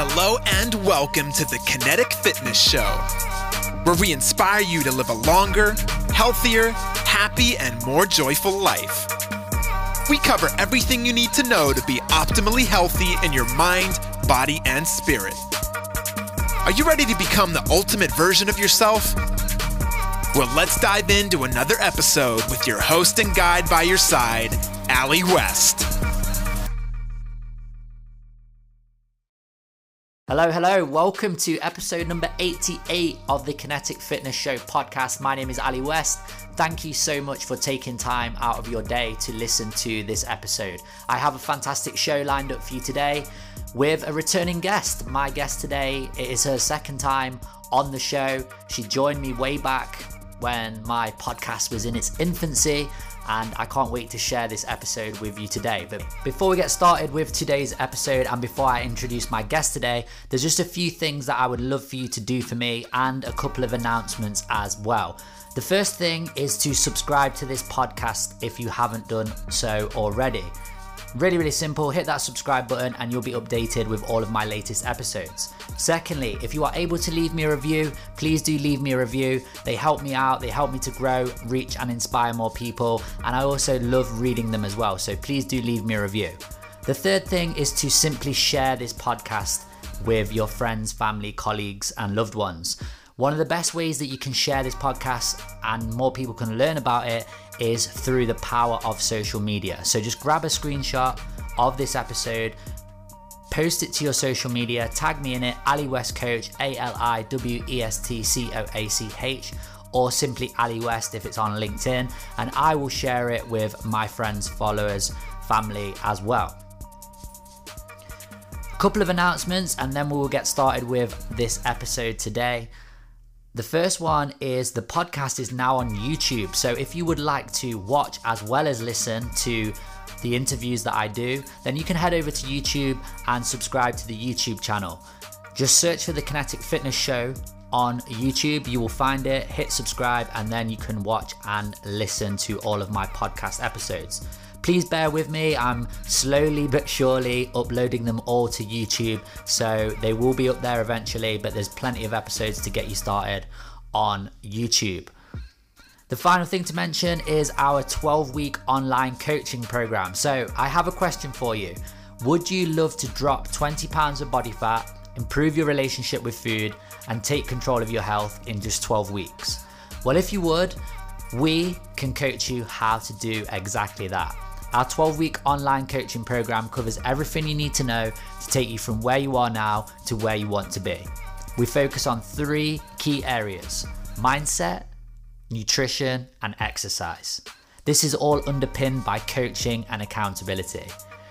Hello and welcome to the Kinetic Fitness Show, where we inspire you to live a longer, healthier, happy, and more joyful life. We cover everything you need to know to be optimally healthy in your mind, body, and spirit. Are you ready to become the ultimate version of yourself? Well, let's dive into another episode with your host and guide by your side, Ali West. Hello, hello. Welcome to episode number 88 of the Kinetic Fitness Show podcast. My name is Ali West. Thank you so much for taking time out of your day to listen to this episode. I have a fantastic show lined up for you today with a returning guest. My guest today, it is her second time on the show. She joined me way back when my podcast was in its infancy and I can't wait to share this episode with you today. But before we get started with today's episode and before I introduce my guest today, there's just a few things that I would love for you to do for me and a couple of announcements as well. The first thing is to subscribe to this podcast if you haven't done so already. Really, really simple. Hit that subscribe button and you'll be updated with all of my latest episodes. Secondly, if you are able to leave me a review, please do leave me a review. They help me out, they help me to grow, reach, and inspire more people. And I also love reading them as well. So please do leave me a review. The third thing is to simply share this podcast with your friends, family, colleagues, and loved ones. One of the best ways that you can share this podcast and more people can learn about it is through the power of social media. So just grab a screenshot of this episode, post it to your social media, tag me in it, Ali West Coach, A L I W E S T C O A C H, or simply Ali West if it's on LinkedIn, and I will share it with my friends, followers, family as well. A couple of announcements, and then we will get started with this episode today. The first one is the podcast is now on YouTube. So if you would like to watch as well as listen to the interviews that I do, then you can head over to YouTube and subscribe to the YouTube channel. Just search for the Kinetic Fitness Show on YouTube. You will find it, hit subscribe, and then you can watch and listen to all of my podcast episodes. Please bear with me, I'm slowly but surely uploading them all to YouTube, so they will be up there eventually, but there's plenty of episodes to get you started on YouTube. The final thing to mention is our 12 week online coaching program. So, I have a question for you. Would you love to drop 20 pounds of body fat, improve your relationship with food, and take control of your health in just 12 weeks? Well, if you would, we can coach you how to do exactly that. Our 12 week online coaching program covers everything you need to know to take you from where you are now to where you want to be. We focus on three key areas mindset, nutrition, and exercise. This is all underpinned by coaching and accountability.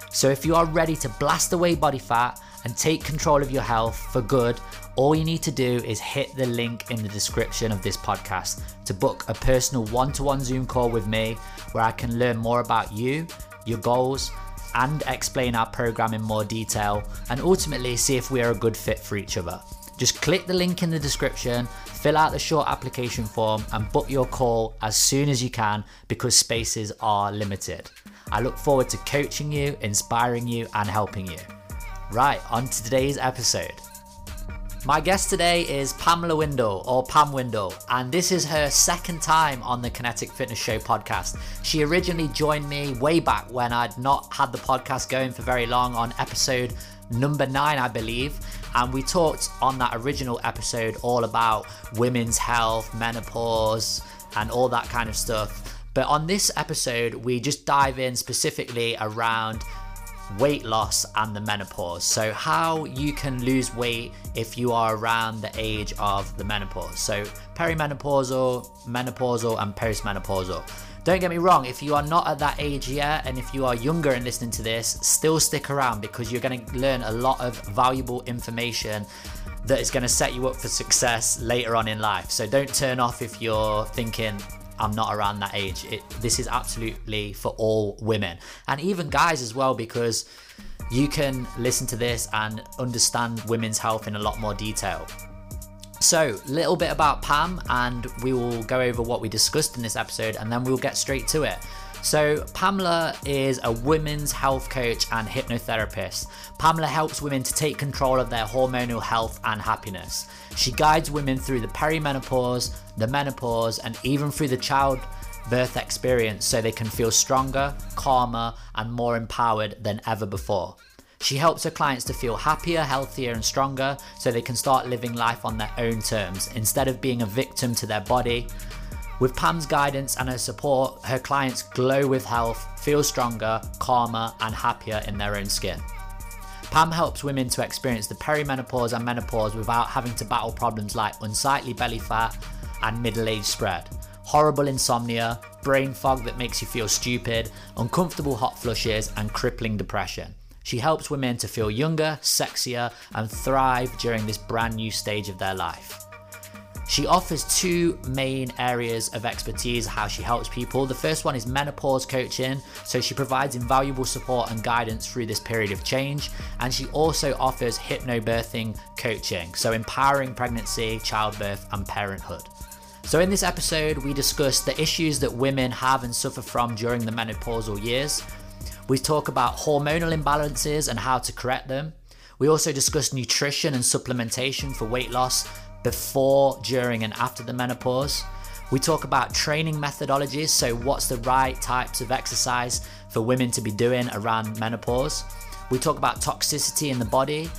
So, if you are ready to blast away body fat and take control of your health for good, all you need to do is hit the link in the description of this podcast to book a personal one to one Zoom call with me where I can learn more about you, your goals, and explain our program in more detail and ultimately see if we are a good fit for each other. Just click the link in the description, fill out the short application form, and book your call as soon as you can because spaces are limited. I look forward to coaching you, inspiring you, and helping you. Right, on to today's episode. My guest today is Pamela Windle, or Pam Windle, and this is her second time on the Kinetic Fitness Show podcast. She originally joined me way back when I'd not had the podcast going for very long on episode number nine, I believe. And we talked on that original episode all about women's health, menopause, and all that kind of stuff. But on this episode, we just dive in specifically around weight loss and the menopause. So, how you can lose weight if you are around the age of the menopause. So, perimenopausal, menopausal, and postmenopausal. Don't get me wrong, if you are not at that age yet and if you are younger and listening to this, still stick around because you're going to learn a lot of valuable information that is going to set you up for success later on in life. So don't turn off if you're thinking, I'm not around that age. It, this is absolutely for all women and even guys as well because you can listen to this and understand women's health in a lot more detail. So, little bit about Pam, and we will go over what we discussed in this episode, and then we'll get straight to it. So, Pamela is a women's health coach and hypnotherapist. Pamela helps women to take control of their hormonal health and happiness. She guides women through the perimenopause, the menopause, and even through the childbirth experience so they can feel stronger, calmer, and more empowered than ever before. She helps her clients to feel happier, healthier, and stronger so they can start living life on their own terms instead of being a victim to their body. With Pam's guidance and her support, her clients glow with health, feel stronger, calmer, and happier in their own skin. Pam helps women to experience the perimenopause and menopause without having to battle problems like unsightly belly fat and middle age spread, horrible insomnia, brain fog that makes you feel stupid, uncomfortable hot flushes, and crippling depression. She helps women to feel younger, sexier, and thrive during this brand new stage of their life. She offers two main areas of expertise how she helps people. The first one is menopause coaching, so she provides invaluable support and guidance through this period of change. And she also offers hypnobirthing coaching, so empowering pregnancy, childbirth, and parenthood. So, in this episode, we discuss the issues that women have and suffer from during the menopausal years, we talk about hormonal imbalances and how to correct them. We also discuss nutrition and supplementation for weight loss before, during, and after the menopause. We talk about training methodologies, so what's the right types of exercise for women to be doing around menopause. We talk about toxicity in the body.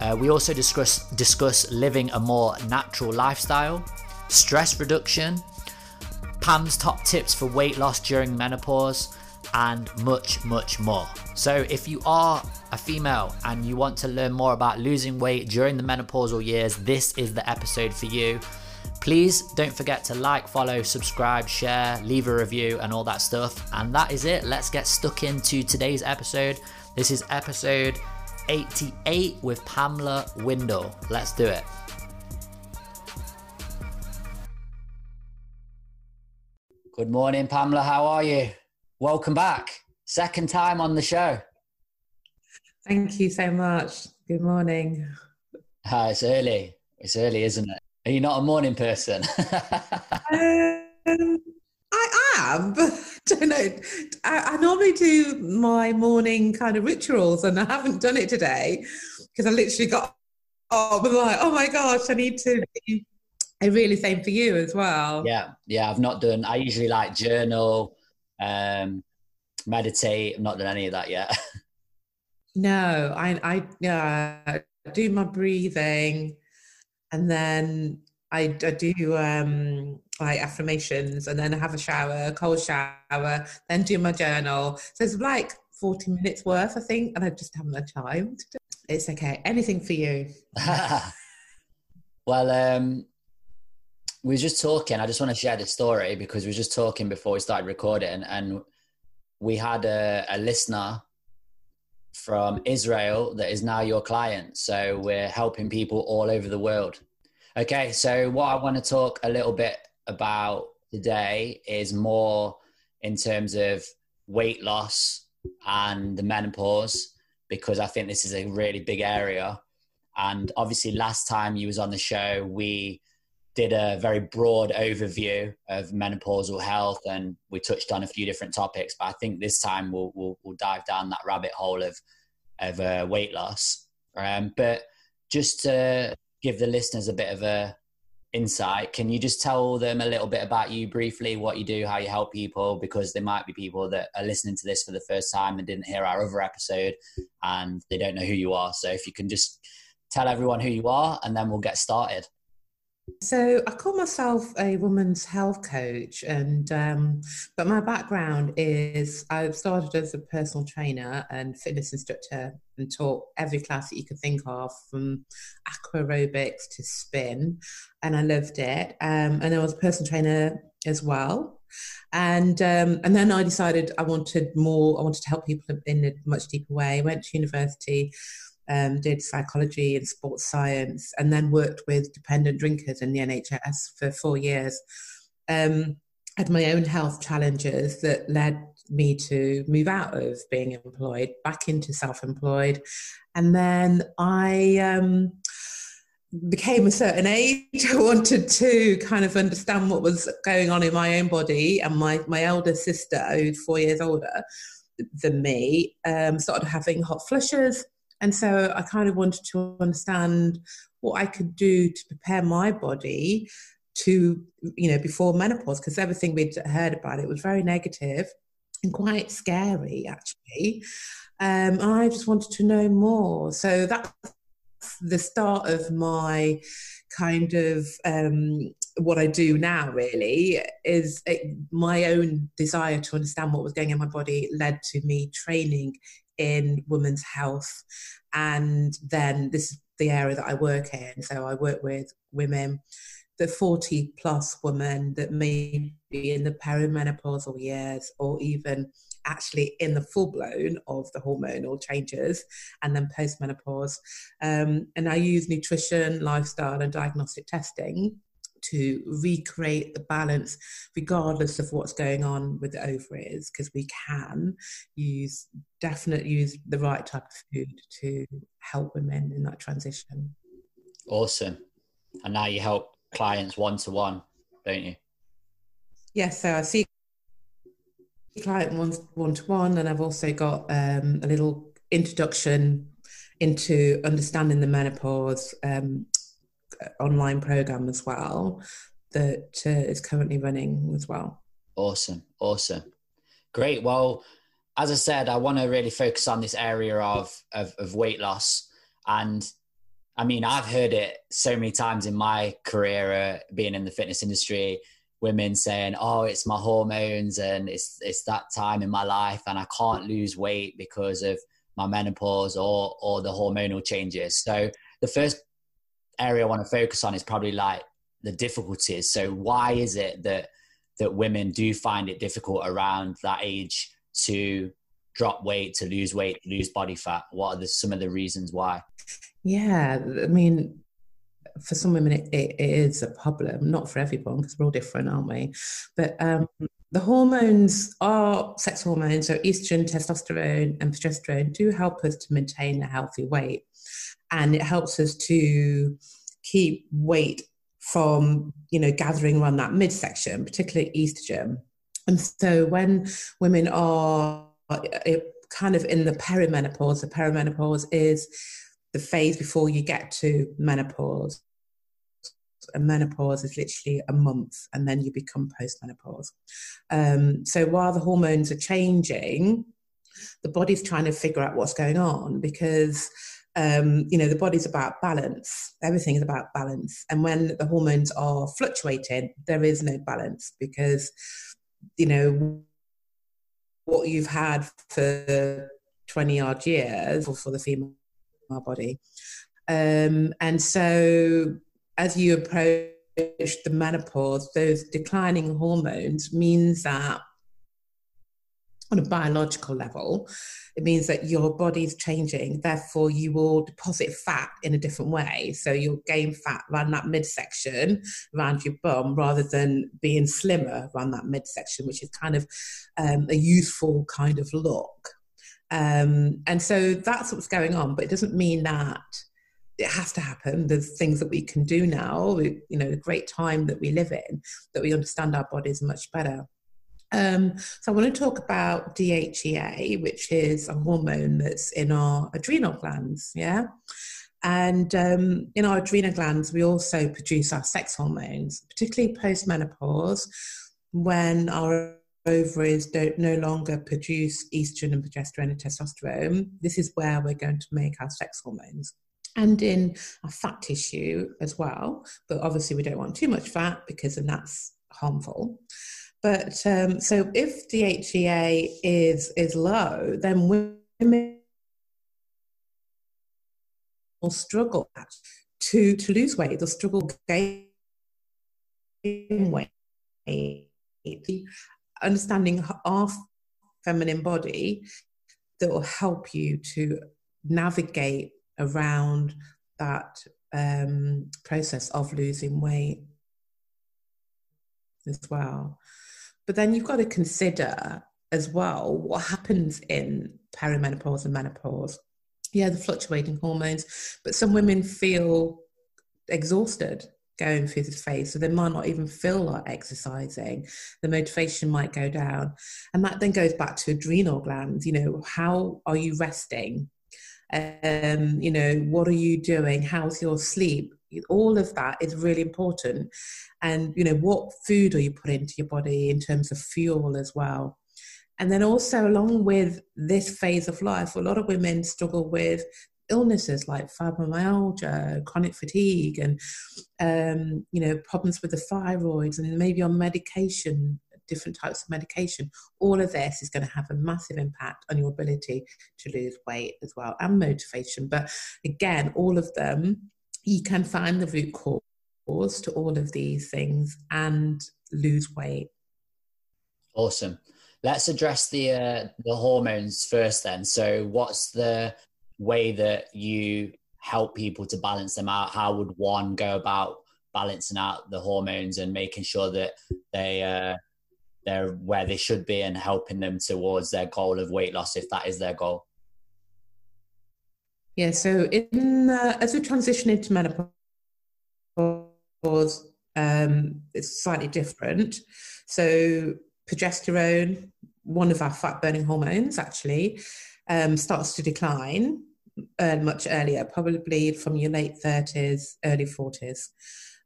Uh, we also discuss discuss living a more natural lifestyle, stress reduction, Pam's top tips for weight loss during menopause, and much, much more. So, if you are a female and you want to learn more about losing weight during the menopausal years, this is the episode for you. Please don't forget to like, follow, subscribe, share, leave a review, and all that stuff. And that is it. Let's get stuck into today's episode. This is episode 88 with Pamela Windle. Let's do it. Good morning, Pamela. How are you? Welcome back. Second time on the show. Thank you so much. Good morning. Hi, it's early. It's early, isn't it? Are you not a morning person? um, I am, but don't know. I, I, normally do my morning kind of rituals, and I haven't done it today because I literally got up and like, oh my gosh, I need to be. I really same for you as well. Yeah, yeah. I've not done. I usually like journal um, meditate. I've not done any of that yet. no, I I yeah, do my breathing, and then I, I do um, like affirmations, and then I have a shower, a cold shower, then do my journal. So it's like forty minutes worth, I think, and I just haven't had time. To do. It's okay. Anything for you. well, um, we were just talking. I just want to share the story because we were just talking before we started recording, and we had a, a listener from Israel that is now your client. So we're helping people all over the world. Okay, so what I want to talk a little bit about today is more in terms of weight loss and the menopause because I think this is a really big area. And obviously, last time you was on the show, we did a very broad overview of menopausal health and we touched on a few different topics but i think this time we'll, we'll, we'll dive down that rabbit hole of, of uh, weight loss. Um, but just to give the listeners a bit of a insight can you just tell them a little bit about you briefly what you do how you help people? Because there might be people that are listening to this for the first time and didn't hear our other episode and they don't know who you are. So if you can just tell everyone who you are and then we'll get started so I call myself a woman's health coach, and um, but my background is I've started as a personal trainer and fitness instructor, and taught every class that you could think of, from aqua aerobics to spin, and I loved it. Um, and I was a personal trainer as well, and um, and then I decided I wanted more. I wanted to help people in a much deeper way. I went to university um, did psychology and sports science, and then worked with dependent drinkers in the NHS for four years. Um, had my own health challenges that led me to move out of being employed back into self-employed, and then I. Um, became a certain age, I wanted to kind of understand what was going on in my own body. And my, my elder sister, who's four years older than me, um, started having hot flushes. And so I kind of wanted to understand what I could do to prepare my body to, you know, before menopause, because everything we'd heard about it was very negative and quite scary, actually. Um, I just wanted to know more. So that's the start of my kind of um, what I do now really is it, my own desire to understand what was going on in my body led to me training in women's health. And then this is the area that I work in. So I work with women, the 40 plus women that may be in the perimenopausal years or even actually in the full blown of the hormonal changes and then postmenopause. Um, and I use nutrition, lifestyle, and diagnostic testing to recreate the balance regardless of what's going on with the ovaries because we can use definitely use the right type of food to help women in that transition. Awesome. And now you help clients one to one don't you? Yes so i see client one one to one and i've also got um, a little introduction into understanding the menopause um, online program as well that uh, is currently running as well. Awesome, awesome, great. Well, as I said, I want to really focus on this area of, of, of weight loss, and I mean, I've heard it so many times in my career, uh, being in the fitness industry. Women saying, "Oh, it's my hormones, and it's it's that time in my life, and I can't lose weight because of my menopause or or the hormonal changes." So the first area I want to focus on is probably like the difficulties. So why is it that that women do find it difficult around that age to drop weight, to lose weight, lose body fat? What are the, some of the reasons why? Yeah, I mean, for some women it, it is a problem. Not for everyone because we're all different, aren't we? But um, the hormones are sex hormones, so estrogen, testosterone, and progesterone do help us to maintain a healthy weight and it helps us to keep weight from you know gathering around that midsection, particularly estrogen. And so when women are kind of in the perimenopause, the perimenopause is the phase before you get to menopause. And menopause is literally a month, and then you become postmenopause. Um, so while the hormones are changing, the body's trying to figure out what's going on because um, you know, the body's about balance. Everything is about balance. And when the hormones are fluctuating, there is no balance because, you know, what you've had for 20 odd years or for the female body. Um, and so as you approach the menopause, those declining hormones means that on a biological level, it means that your body's changing. Therefore, you will deposit fat in a different way. So you'll gain fat around that midsection, around your bum, rather than being slimmer around that midsection, which is kind of um, a youthful kind of look. Um, and so that's what's going on. But it doesn't mean that it has to happen. There's things that we can do now. You know, the great time that we live in, that we understand our bodies much better. Um, so I want to talk about DHEA, which is a hormone that's in our adrenal glands. Yeah. And um, in our adrenal glands, we also produce our sex hormones, particularly post menopause, when our ovaries don't no longer produce estrogen and progesterone and testosterone. This is where we're going to make our sex hormones. And in our fat tissue as well, but obviously we don't want too much fat because then that's harmful. But um, so if DHEA is is low, then women will struggle to to lose weight. They'll struggle gain weight. Understanding our feminine body that will help you to navigate around that um, process of losing weight as well. But then you've got to consider as well what happens in perimenopause and menopause. Yeah, the fluctuating hormones, but some women feel exhausted going through this phase. So they might not even feel like exercising. The motivation might go down. And that then goes back to adrenal glands. You know, how are you resting? Um, you know, what are you doing? How's your sleep? All of that is really important. And, you know, what food are you putting into your body in terms of fuel as well? And then also, along with this phase of life, a lot of women struggle with illnesses like fibromyalgia, chronic fatigue, and um, you know problems with the thyroids, and maybe on medication, different types of medication. All of this is going to have a massive impact on your ability to lose weight as well, and motivation. But again, all of them, you can find the root cause to all of these things and lose weight. Awesome. Let's address the uh, the hormones first. Then, so what's the way that you help people to balance them out? How would one go about balancing out the hormones and making sure that they uh, they're where they should be and helping them towards their goal of weight loss if that is their goal? Yeah, so in uh, as we transition into menopause, um, it's slightly different. So progesterone, one of our fat burning hormones, actually, um, starts to decline uh, much earlier, probably from your late 30s, early 40s.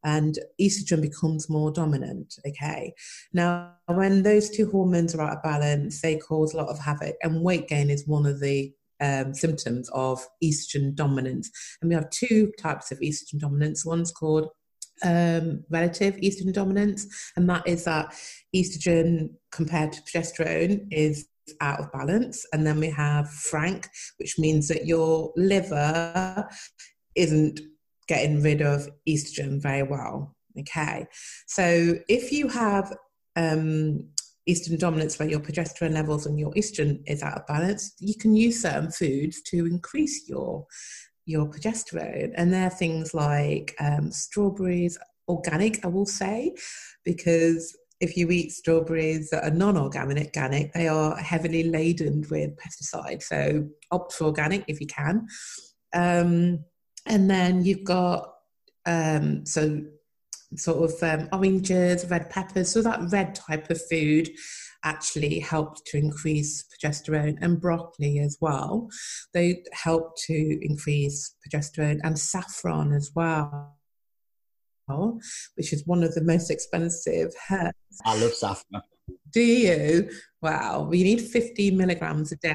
And estrogen becomes more dominant. Okay. Now, when those two hormones are out of balance, they cause a lot of havoc, and weight gain is one of the um, symptoms of estrogen dominance. And we have two types of estrogen dominance. One's called um, relative estrogen dominance, and that is that estrogen compared to progesterone is out of balance. And then we have frank, which means that your liver isn't getting rid of estrogen very well. Okay. So if you have um, estrogen dominance where your progesterone levels and your estrogen is out of balance, you can use certain foods to increase your your progesterone. And they're things like um, strawberries, organic, I will say, because if you eat strawberries that are non-organic, organic, they are heavily laden with pesticides. So opt for organic if you can. Um, and then you've got um, so sort of um, oranges, red peppers. So that red type of food actually helped to increase progesterone and broccoli as well. They help to increase progesterone and saffron as well which is one of the most expensive herbs. I love saffron. Do you? Wow. You need 15 milligrams a day.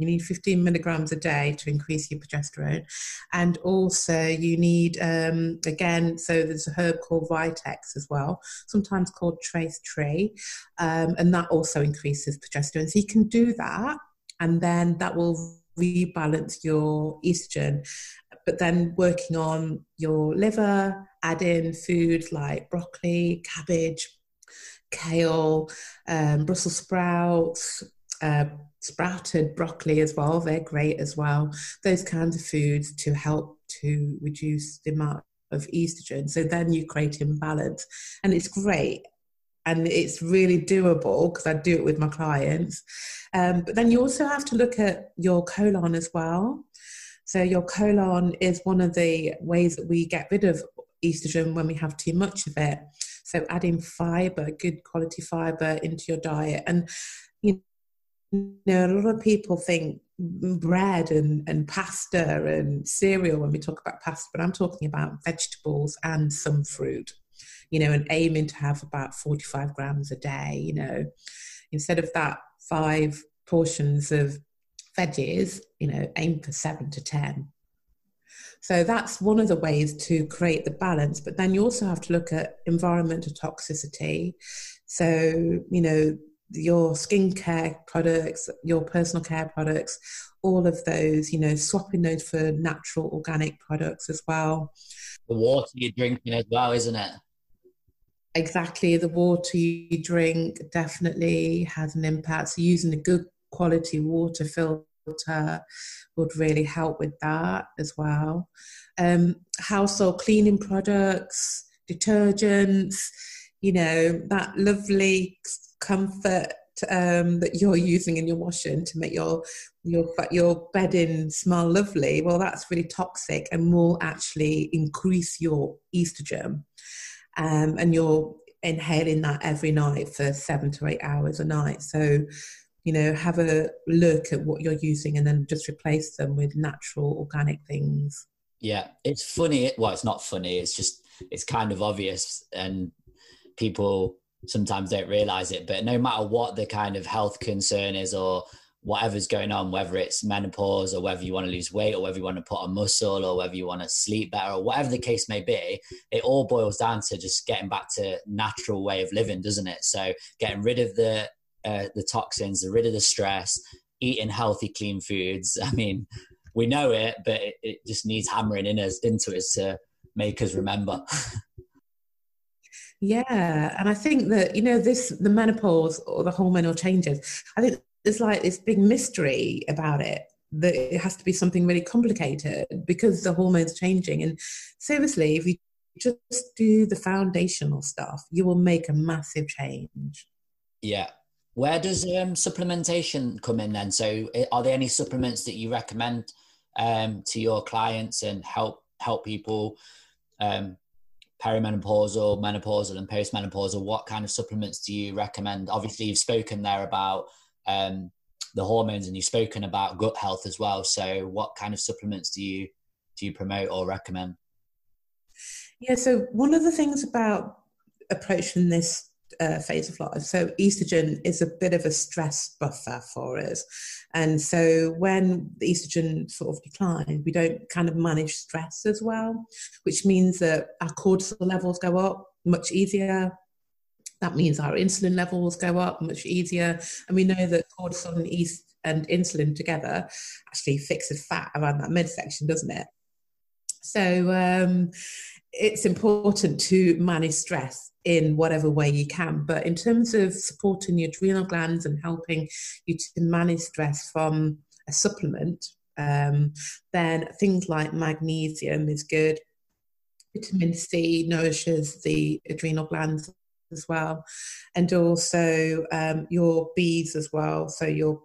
You need 15 milligrams a day to increase your progesterone. And also, you need, um, again, so there's a herb called Vitex as well, sometimes called Chaste Tree, um, and that also increases progesterone. So you can do that, and then that will rebalance your estrogen but then working on your liver, add in food like broccoli, cabbage, kale, um, Brussels sprouts, uh, sprouted broccoli as well. They're great as well. Those kinds of foods to help to reduce the amount of estrogen. So then you create imbalance, and it's great. And it's really doable because I do it with my clients. Um, but then you also have to look at your colon as well. So your colon is one of the ways that we get rid of estrogen when we have too much of it. So adding fiber, good quality fiber into your diet. And you know, a lot of people think bread and, and pasta and cereal when we talk about pasta, but I'm talking about vegetables and some fruit, you know, and aiming to have about 45 grams a day, you know, instead of that five portions of veggies, you know, aim for seven to 10. So that's one of the ways to create the balance. But then you also have to look at environmental toxicity. So, you know, your skincare products, your personal care products, all of those, you know, swapping those for natural organic products as well. The water you're drinking as well, isn't it? Exactly. The water you drink definitely has an impact. So using a good quality water filter would really help with that as well. Um, household cleaning products, detergents, you know, that lovely comfort um, that you're using in your washing to make your your your bedding smell lovely, well, that's really toxic and will actually increase your estrogen. Um, and you're inhaling that every night for seven to eight hours a night. So, you know, have a look at what you're using and then just replace them with natural organic things. Yeah, it's funny. Well, it's not funny. It's just it's kind of obvious, and people sometimes don't realize it. But no matter what the kind of health concern is, or whatever's going on, whether it's menopause or whether you want to lose weight or whether you want to put on muscle or whether you want to sleep better or whatever the case may be, it all boils down to just getting back to natural way of living, doesn't it? So getting rid of the uh, the toxins, rid of the stress, eating healthy, clean foods. I mean, we know it, but it, it just needs hammering in us into us to make us remember. Yeah, and I think that you know this the menopause or the hormonal changes. I think there's like this big mystery about it that it has to be something really complicated because the hormones changing. And seriously, if you just do the foundational stuff, you will make a massive change. Yeah. Where does um, supplementation come in then? So, are there any supplements that you recommend um, to your clients and help help people um, perimenopausal, menopausal, and postmenopausal? What kind of supplements do you recommend? Obviously, you've spoken there about um, the hormones, and you've spoken about gut health as well. So, what kind of supplements do you do you promote or recommend? Yeah, so one of the things about approaching this uh, phase of life. So estrogen is a bit of a stress buffer for us. And so when the estrogen sort of declines, we don't kind of manage stress as well, which means that our cortisol levels go up much easier. That means our insulin levels go up much easier. And we know that cortisol and, east and insulin together actually fixes fat around that midsection, doesn't it? So um, it's important to manage stress in whatever way you can. But in terms of supporting the adrenal glands and helping you to manage stress from a supplement, um, then things like magnesium is good. Vitamin C nourishes the adrenal glands as well, and also um, your Bs as well. So your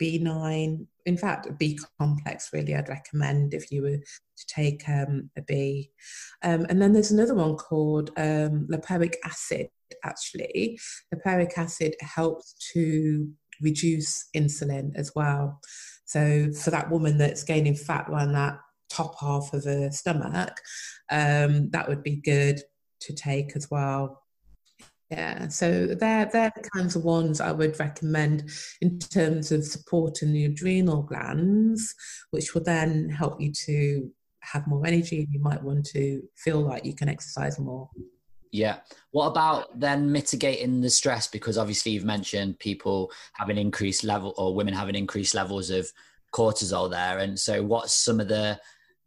B9, in fact, a B complex, really, I'd recommend if you were to take um, a B. Um, and then there's another one called um, lipoic acid, actually. Lipoic acid helps to reduce insulin as well. So for that woman that's gaining fat around that top half of her stomach, um, that would be good to take as well. Yeah, so they're they're the kinds of ones I would recommend in terms of supporting the adrenal glands, which will then help you to have more energy you might want to feel like you can exercise more. Yeah. What about then mitigating the stress? Because obviously you've mentioned people having increased level or women having increased levels of cortisol there. And so what's some of the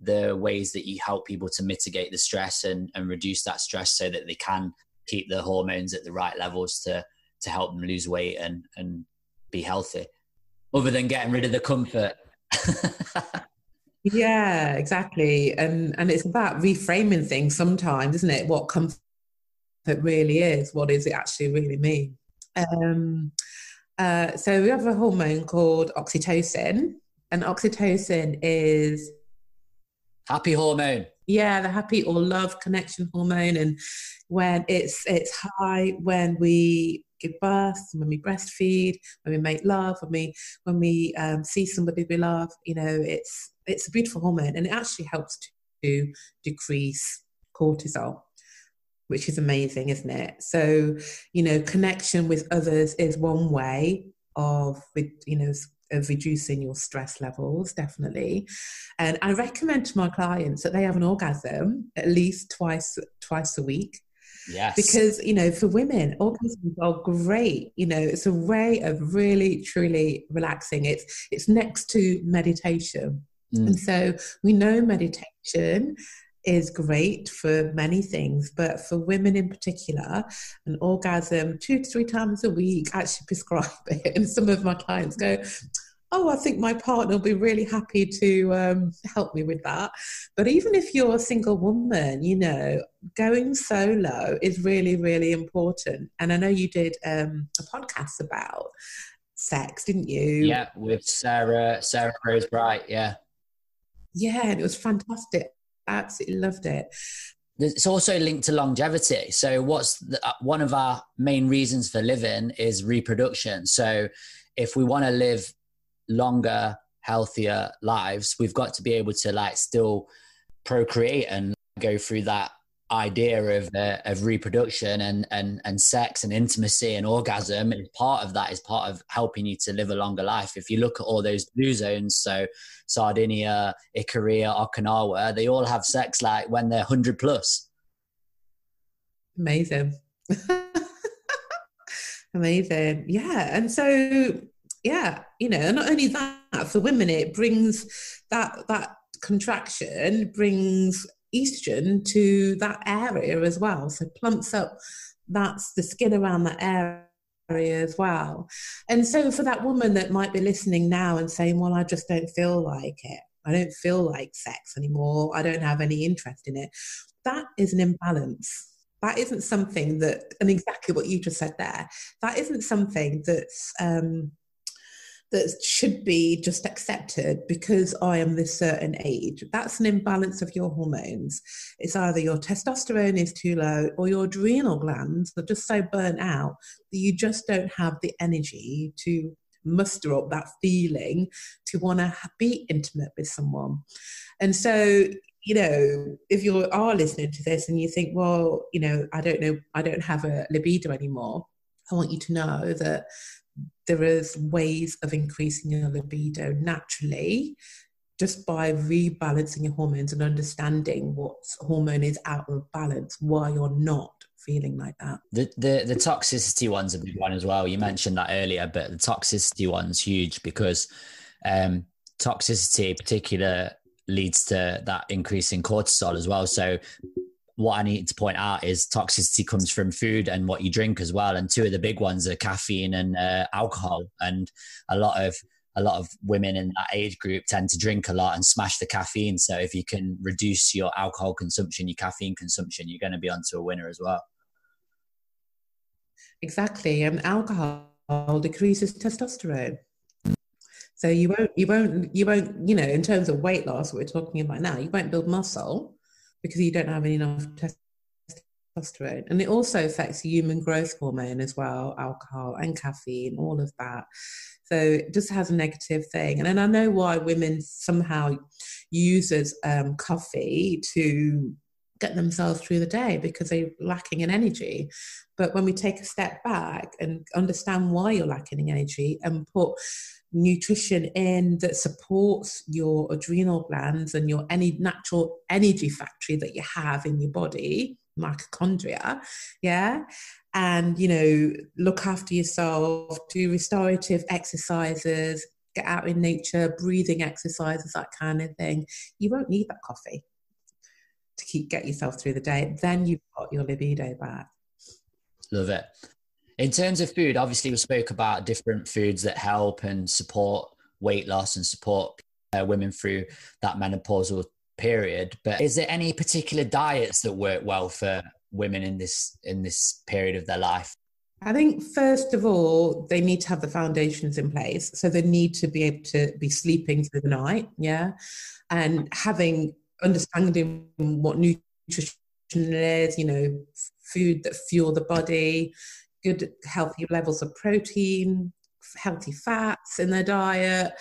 the ways that you help people to mitigate the stress and, and reduce that stress so that they can keep the hormones at the right levels to to help them lose weight and and be healthy other than getting rid of the comfort. Yeah exactly. And and it's about reframing things sometimes isn't it? What comfort really is what does it actually really mean? Um uh, so we have a hormone called oxytocin and oxytocin is happy hormone yeah the happy or love connection hormone and when it's it's high when we give birth when we breastfeed when we make love when we when we um, see somebody we love you know it's it's a beautiful hormone and it actually helps to decrease cortisol which is amazing isn't it? So you know connection with others is one way of you know of reducing your stress levels, definitely. And I recommend to my clients that they have an orgasm at least twice twice a week. Yes. Because, you know, for women, orgasms are great. You know, it's a way of really, truly relaxing. It's it's next to meditation. Mm. And so we know meditation is great for many things, but for women in particular, an orgasm two to three times a week, I actually prescribe it. And some of my clients go, oh, I think my partner will be really happy to um, help me with that. But even if you're a single woman, you know, going solo is really, really important. And I know you did um, a podcast about sex, didn't you? Yeah, with Sarah, Sarah Rose Bright. Yeah. Yeah, and it was fantastic. Absolutely loved it. It's also linked to longevity. So, what's the, uh, one of our main reasons for living is reproduction. So, if we want to live longer, healthier lives, we've got to be able to like still procreate and go through that idea of uh, of reproduction and and and sex and intimacy and orgasm and part of that is part of helping you to live a longer life. If you look at all those blue zones so sardinia ikaria okinawa they all have sex like when they're 100 plus. Amazing. Amazing. Yeah and so yeah you know not only that for women it brings that that contraction brings estrogen to that area as well. So plumps up that's the skin around that area as well. And so for that woman that might be listening now and saying well i just don't feel like it. I don't feel like sex anymore. I don't have any interest in it. That is an imbalance. That isn't something that and exactly what you just said there that isn't something that's um, that should be just accepted because I am this certain age. That's an imbalance of your hormones. It's either your testosterone is too low or your adrenal glands are just so burnt out that you just don't have the energy to muster up that feeling to want to be intimate with someone. And so, you know, if you are listening to this and you think, well, you know, I don't know, I don't have a libido anymore, I want you to know that there is ways of increasing your libido naturally just by rebalancing your hormones and understanding what hormone is out of balance, why you're not feeling like that. The, the the toxicity one's a big one as well. You mentioned that earlier, but the toxicity one's huge because um, toxicity, in particular, leads to that increase in cortisol as well. So what I need to point out is toxicity comes from food and what you drink as well. And two of the big ones are caffeine and uh, alcohol. And a lot of a lot of women in that age group tend to drink a lot and smash the caffeine. So if you can reduce your alcohol consumption, your caffeine consumption, you're going to be onto a winner as well. Exactly, and alcohol decreases testosterone. So you won't, you won't, you won't, you know, in terms of weight loss, we're talking about now, you won't build muscle because you don't have enough testosterone. And it also affects human growth hormone as well, alcohol and caffeine, all of that. So it just has a negative thing. And then I know why women somehow uses um, coffee to get themselves through the day because they're lacking in energy. But when we take a step back and understand why you're lacking in energy and put nutrition in that supports your adrenal glands and your any natural energy factory that you have in your body mitochondria yeah? And you know look after yourself do restorative exercises get out in nature breathing exercises that kind of thing. You won't need that coffee to keep get yourself through the day. Then you've got your libido back. Love it in terms of food, obviously we spoke about different foods that help and support weight loss and support uh, women through that menopausal period. But is there any particular diets that work well for women in this in this period of their life? I think first of all, they need to have the foundations in place. So they need to be able to be sleeping through the night, yeah, and having understanding what nutrition is, you know, food that fuel the body, good healthy levels of protein healthy fats in their diet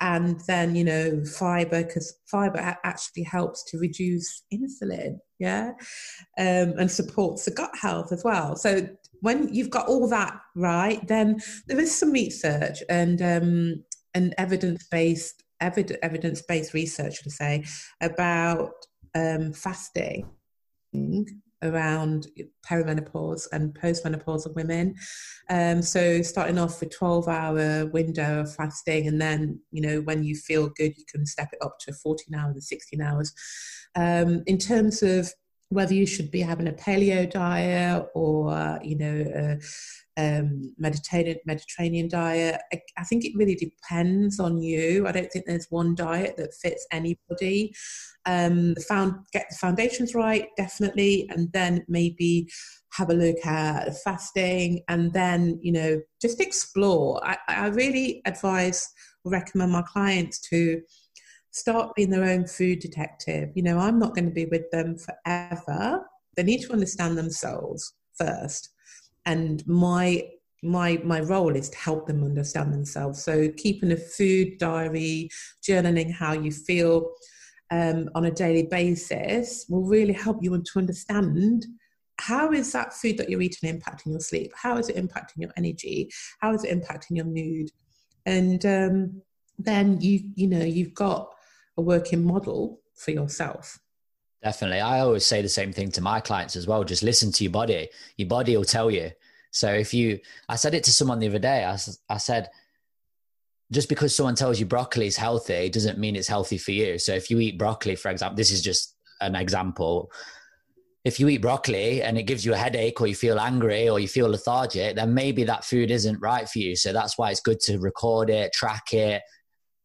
and then you know fiber because fiber actually helps to reduce insulin yeah? Um, and supports the gut health as well. So when you've got all that right then there is some research and um, and evidence-based evid- evidence-based research to say about um, fasting around perimenopause and postmenopausal women. Um, so starting off with 12 hour window of fasting and then, you know, when you feel good, you can step it up to 14 hours and 16 hours. Um, in terms of whether you should be having a paleo diet or you know a um, Mediterranean Mediterranean diet. I, I, think it really depends on you. I don't think there's one diet that fits anybody. Um, found get the foundations right, definitely, and then maybe have a look at fasting, and then you know just explore. I, I really advise recommend my clients to start being their own food detective. You know, I'm not going to be with them forever. They need to understand themselves first. And my my my role is to help them understand themselves. So keeping a food diary, journaling how you feel um, on a daily basis will really help you to understand how is that food that you're eating impacting your sleep? How is it impacting your energy? How is it impacting your mood? And um, then you you know you've got a working model for yourself. Definitely. I always say the same thing to my clients as well. Just listen to your body. Your body will tell you. So if you, I said it to someone the other day, I, I said, just because someone tells you broccoli is healthy doesn't mean it's healthy for you. So if you eat broccoli, for example, this is just an example. If you eat broccoli and it gives you a headache or you feel angry or you feel lethargic, then maybe that food isn't right for you. So that's why it's good to record it, track it,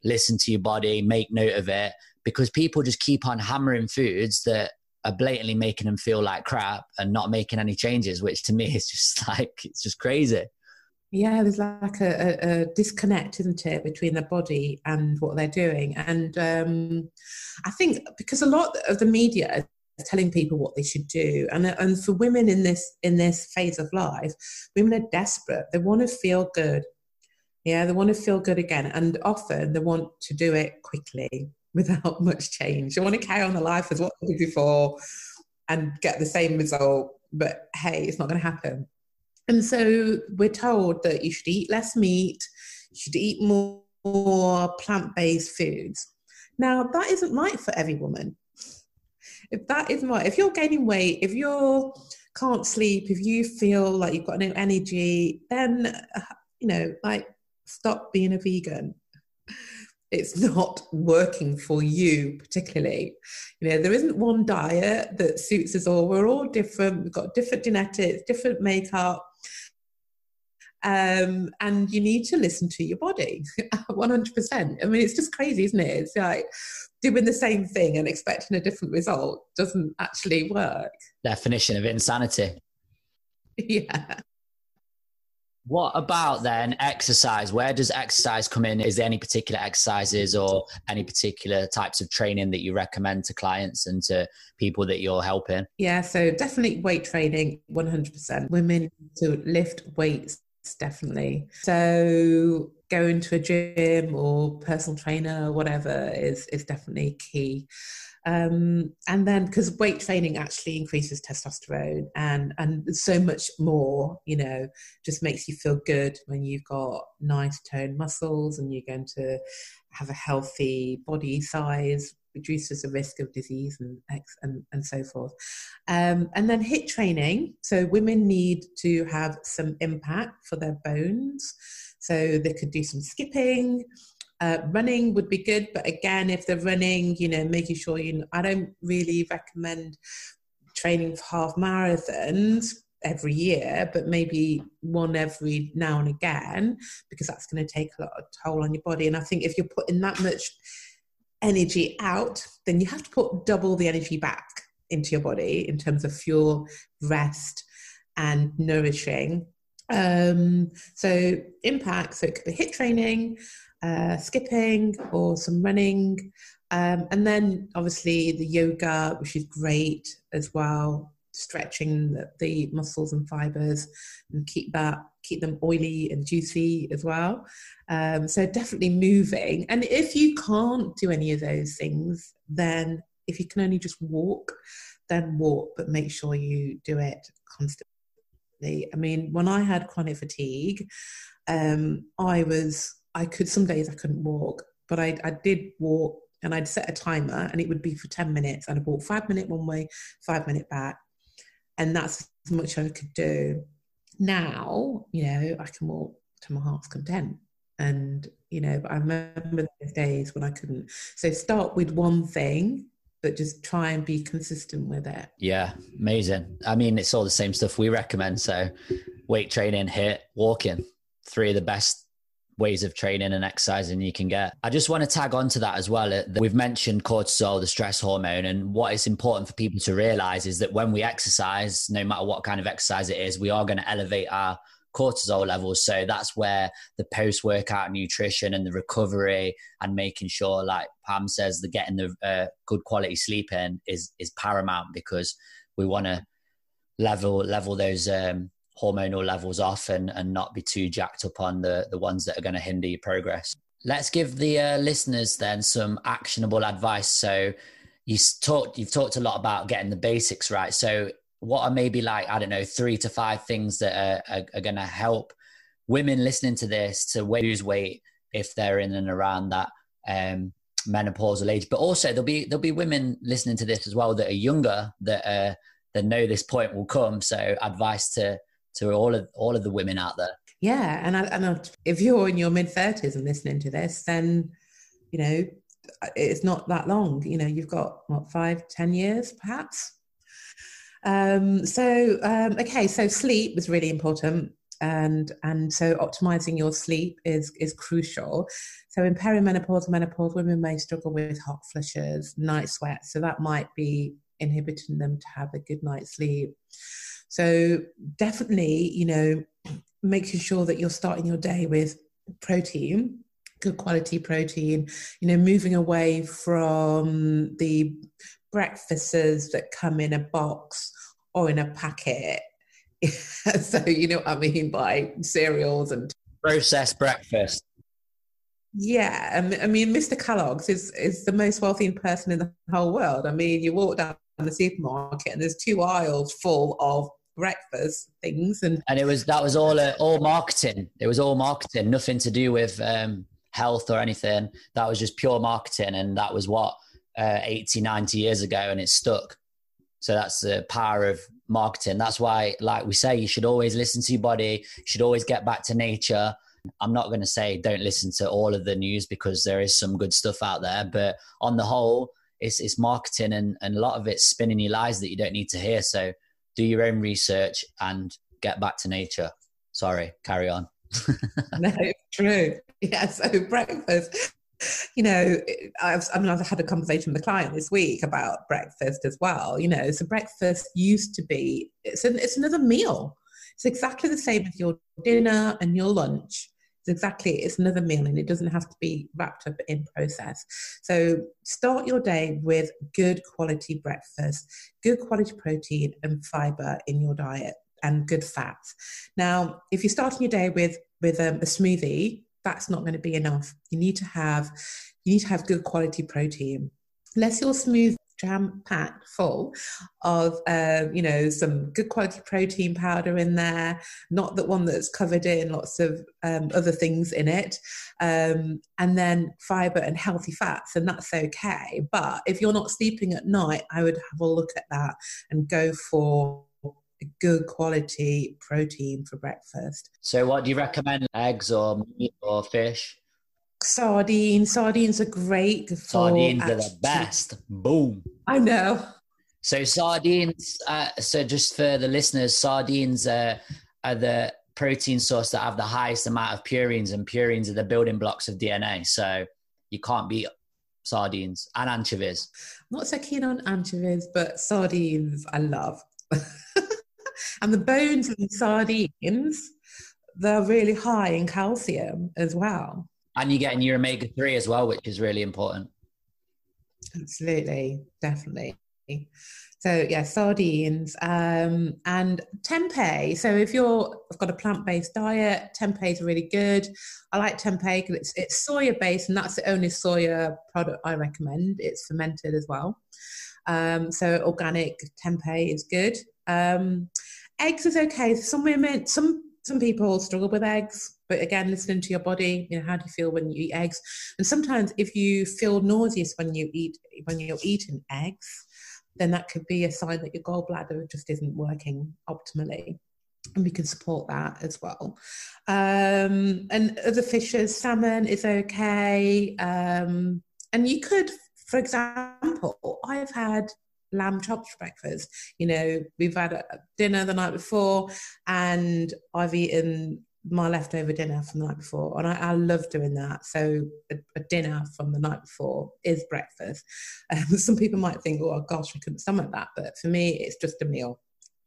listen to your body, make note of it, because people just keep on hammering foods that are blatantly making them feel like crap and not making any changes, which to me is just like, it's just crazy. Yeah, there's like a, a, a disconnect, isn't it, between the body and what they're doing. And um, I think because a lot of the media is telling people what they should do, and and for women in this in this phase of life, women are desperate. They want to feel good. Yeah, they want to feel good again, and often they want to do it quickly without much change. They want to carry on the life as what they did before and get the same result, but hey, it's not going to happen. And so we're told that you should eat less meat, you should eat more, more plant-based foods. Now that isn't right for every woman. If that isn't right, if you're gaining weight, if you can't sleep, if you feel like you've got no energy, then uh, you know, like stop being a vegan. It's not working for you particularly. You know, there isn't one diet that suits us all. We're all different. We've got different genetics, different makeup. Um, and you need to listen to your body 100%. I mean, it's just crazy, isn't it? It's like doing the same thing and expecting a different result doesn't actually work. Definition of insanity. Yeah. What about then exercise? Where does exercise come in? Is there any particular exercises or any particular types of training that you recommend to clients and to people that you're helping? Yeah, so definitely weight training, 100%. Women to lift weights, definitely. So going to a gym or personal trainer or whatever is, is definitely key. Um, and then because weight training actually increases testosterone and and so much more you know just makes you feel good when you've got nice toned muscles and you're going to have a healthy body size reduces the risk of disease and and, and so forth. Um, and then HIIT training. So women need to have some impact for their bones. So they could do some skipping uh, running would be good, but again, if they're running, you know, making sure you. I don't really recommend training for half marathons every year, but maybe one every now and again, because that's going to take a lot of toll on your body. And I think if you're putting that much energy out, then you have to put double the energy back into your body in terms of fuel, rest, and nourishing. Um, so impact, so it could be HIIT training, uh, skipping or some running. Um, and then obviously the yoga, which is great as well, stretching the, the muscles and fibers and keep that keep them oily and juicy as well. Um, so definitely moving. And if you can't do any of those things, then if you can only just walk, then walk, but make sure you do it constantly. I mean, when I had chronic fatigue, um, I was I could some days I couldn't walk, but I, I did walk and I'd set a timer and it would be for 10 minutes and I'd walk five minute one way, five minute back. And that's as much I could do. Now, you know, I can walk to my heart's content. And, you know, but I remember those days when I couldn't. So start with one thing but just try and be consistent with it. Yeah, amazing. I mean, it's all the same stuff we recommend. So, weight training, HIIT, walking, three of the best ways of training and exercising you can get. I just want to tag on to that as well. We've mentioned cortisol, the stress hormone, and what is important for people to realize is that when we exercise, no matter what kind of exercise it is, we are going to elevate our cortisol levels. So that's where the post workout nutrition and the recovery and making sure, like Pam says, the getting the uh, good quality sleep in is is paramount because we want to level level those um, hormonal levels off and, and not be too jacked up on the, the ones that are going to hinder your progress. Let's give the uh, listeners then some actionable advice. So you talked, you've talked a lot about getting the basics right. So what are maybe like, I don't know, three to five things that are, are, are going to help women listening to this to lose weight if they're in and around that um, menopausal age, but also there'll be, there'll be women listening to this as well that are younger that, uh, that know this point will come. So advice to, to all of all of the women out there. Yeah, and I, and I, if you're in your mid thirties and listening to this, then you know it's not that long. You know, you've got what five, ten years, perhaps. Um, so um, okay, so sleep was really important, and and so optimizing your sleep is is crucial. So in perimenopause, menopause, women may struggle with hot flushes, night sweats, so that might be inhibiting them to have a good night's sleep. So definitely, you know, making sure that you're starting your day with protein, good quality protein, you know, moving away from the breakfasts that come in a box or in a packet. so you know what I mean by cereals and processed breakfast. Yeah, I mean, Mr. Kellogg's is is the most wealthy person in the whole world. I mean, you walk down the supermarket and there's two aisles full of breakfast things and and it was that was all uh, all marketing. It was all marketing nothing to do with um, health or anything. That was just pure marketing and that was what uh, 80 90 years ago and it stuck. So that's the power of marketing. That's why like we say you should always listen to your body. You should always get back to nature. I'm not going to say don't listen to all of the news because there is some good stuff out there but on the whole it's, it's marketing and, and a lot of it's spinning your lies that you don't need to hear. So do your own research and get back to nature. Sorry, carry on. no, true. Yeah, so breakfast. You know, I've, I mean, I've had a conversation with a client this week about breakfast as well. You know, so breakfast used to be it's an, it's another meal. It's exactly the same as your dinner and your lunch. It's exactly it's another meal and it doesn't have to be wrapped up in process. So start your day with good quality breakfast good quality protein and fiber in your diet and good fats now if you're starting your day with with um, a smoothie that's not going to be enough. You need to have you need to have good quality protein. Unless your smooth jam packed full of uh, you know some good quality protein powder in there. Not the one that's covered in lots of um, other things in it. Um, and then fiber and healthy fats and that's okay. But if you're not sleeping at night i would have a look at that and go for good quality protein for breakfast. So what do you recommend? Eggs or meat or fish Sardines. Sardines are great. Sardines are the best. Boom. I know. So sardines. Uh, so just for the listeners, sardines uh, are the protein source that have the highest amount of purines, and purines are the building blocks of DNA. So you can't beat sardines and anchovies. I'm not so keen on anchovies, but sardines I love. and the bones in sardines, they're really high in calcium as well. And you're getting your omega 3 as well, which is really important. Absolutely, definitely. So yeah, sardines um, and tempeh. So if you're, I've got a plant-based diet. Tempeh is really good. I like tempeh because it's it's soya-based, and that's the only soya product I recommend. It's fermented as well. Um, so organic tempeh is good. Um, eggs is okay. Some women, some some people struggle with eggs, but again, listening to your body, you know, how do you feel when you eat eggs? And sometimes if you feel nauseous when you eat when you're eating eggs, then that could be a sign that your gallbladder just isn't working optimally. And we can support that as well. Um, and other fishes, salmon is okay. Um, and you could for example, I've had lamb chops for breakfast. You know, we've had a dinner the night before, and I've eaten my leftover dinner from the night before, and I, I love doing that. So a, a, dinner from the night before is breakfast. Um, some people might think, "Oh gosh, I couldn't stomach that," but for me, it's just a meal.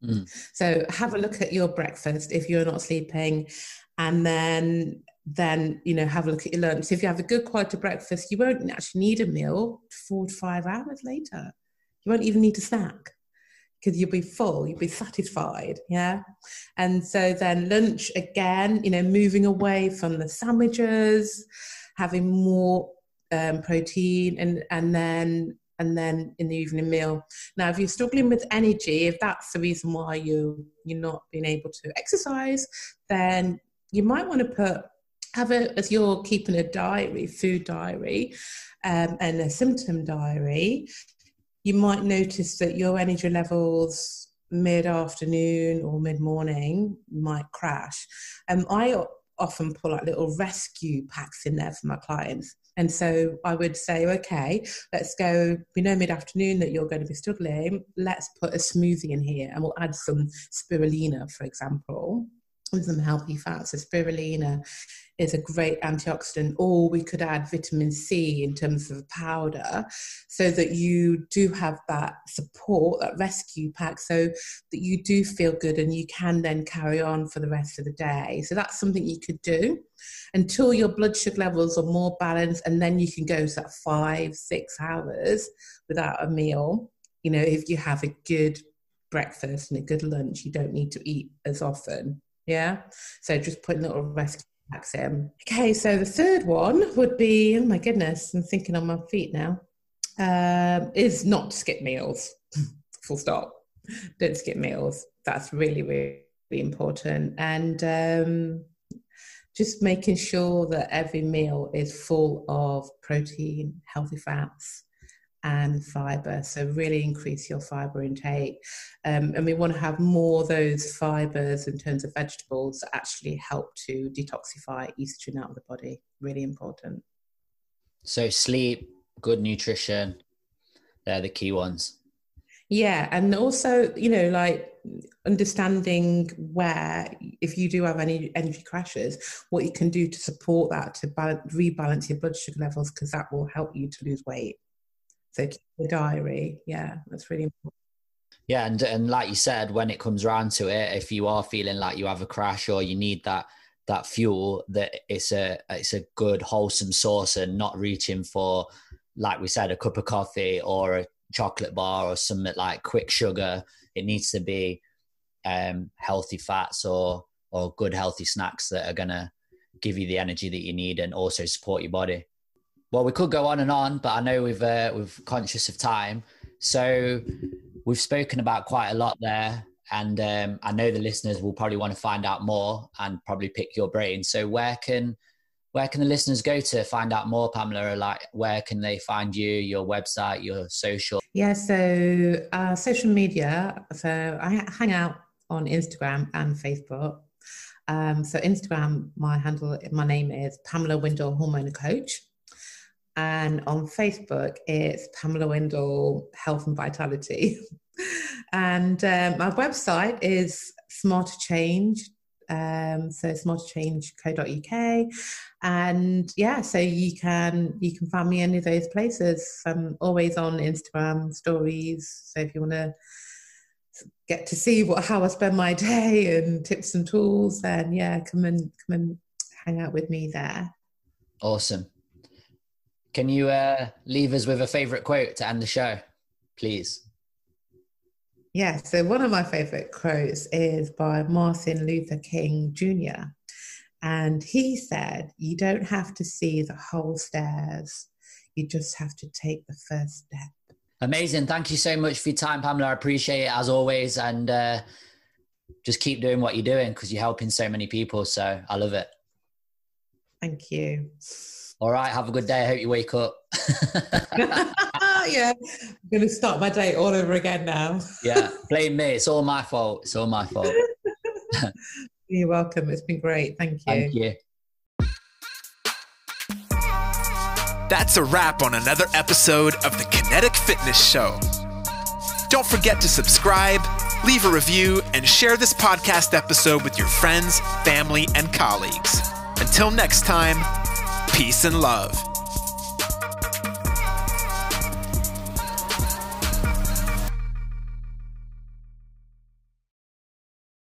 Mm. So have a look at your breakfast if you're not sleeping, and then then you know have a look at your lunch. So if you have a good quality breakfast, you won't actually need a meal four to five hours later. You won't even need a snack because you'll be full, you'll be satisfied. Yeah. And so then lunch again, you know, moving away from the sandwiches, having more um, protein and, and then and then in the evening meal. Now, if you're struggling with energy, if that's the reason why you you're not being able to exercise, then you might want to put have it as you're keeping a diary, food diary, um, and a symptom diary you might notice that your energy levels mid afternoon or mid morning might crash. Um, I often pull out little rescue packs in there for my clients. And so I would say, okay, let's go. We know mid afternoon that you're going to be struggling. Let's put a smoothie in here and we'll add some spirulina, for example some healthy fats. So spirulina is a great antioxidant, or we could add vitamin C in terms of powder so that you do have that support, that rescue pack, so that you do feel good and you can then carry on for the rest of the day. So that's something you could do until your blood sugar levels are more balanced, and then you can go to that five, six hours without a meal. You know, if you have a good breakfast and a good lunch, you don't need to eat as often. Yeah. So just putting little rescue packs in. Okay. So the third one would be, oh my goodness, I'm thinking on my feet now, um, is not skip meals. Full stop. Don't skip meals. That's really, really, really important. And um, just making sure that every meal is full of protein, healthy fats, and fiber. So, really increase your fiber intake. Um, and we want to have more of those fibers in terms of vegetables that actually help to detoxify estrogen out of the body. Really important. So, sleep, good nutrition, they're the key ones. Yeah. And also, you know, like understanding where, if you do have any energy crashes, what you can do to support that to balance, rebalance your blood sugar levels, because that will help you to lose weight. So the diary. Yeah, that's really important. Yeah, and and like you said, when it comes around to it, if you are feeling like you have a crash or you need that that fuel, that it's a it's a good wholesome source and not reaching for, like we said, a cup of coffee or a chocolate bar or something like quick sugar. It needs to be um, healthy fats or or good healthy snacks that are gonna give you the energy that you need and also support your body. Well, we could go on and on, but I know we've uh, we're conscious of time. So we've spoken about quite a lot there, and um, I know the listeners will probably want to find out more and probably pick your brain. So where can where can the listeners go to find out more, Pamela? Like, where can they find you, your website, your social? Yeah, so uh, social media. So I hang out on Instagram and Facebook. Um, so Instagram, my handle, my name is Pamela Windle Hormone Coach. And on Facebook, it's Pamela Windle Health and Vitality. and um, my website is Smarter Change. Um, so smarterchange.co.uk. And yeah, so you can you can find me any of those places. I'm always on Instagram stories. So if you want to get to see what how I spend my day and tips and tools, then yeah, come and come and hang out with me there. Awesome. Can you uh, leave us with a favorite quote to end the show, please? Yeah, so one of my favorite quotes is by Martin Luther King Jr. And he said, You don't have to see the whole stairs, you just have to take the first step. Amazing. Thank you so much for your time, Pamela. I appreciate it as always. And uh, just keep doing what you're doing because you're helping so many people. So I love it. Thank you. All right. Have a good day. I hope you wake up. yeah. I'm going to start my day all over again now. yeah. Blame me. It's all my fault. It's all my fault. You're welcome. It's been great. Thank you. Thank you. That's a wrap on another episode of the Kinetic Fitness Show. Don't forget to subscribe, leave a review, and share this podcast episode with your friends, family, and colleagues. Until next time, peace and love.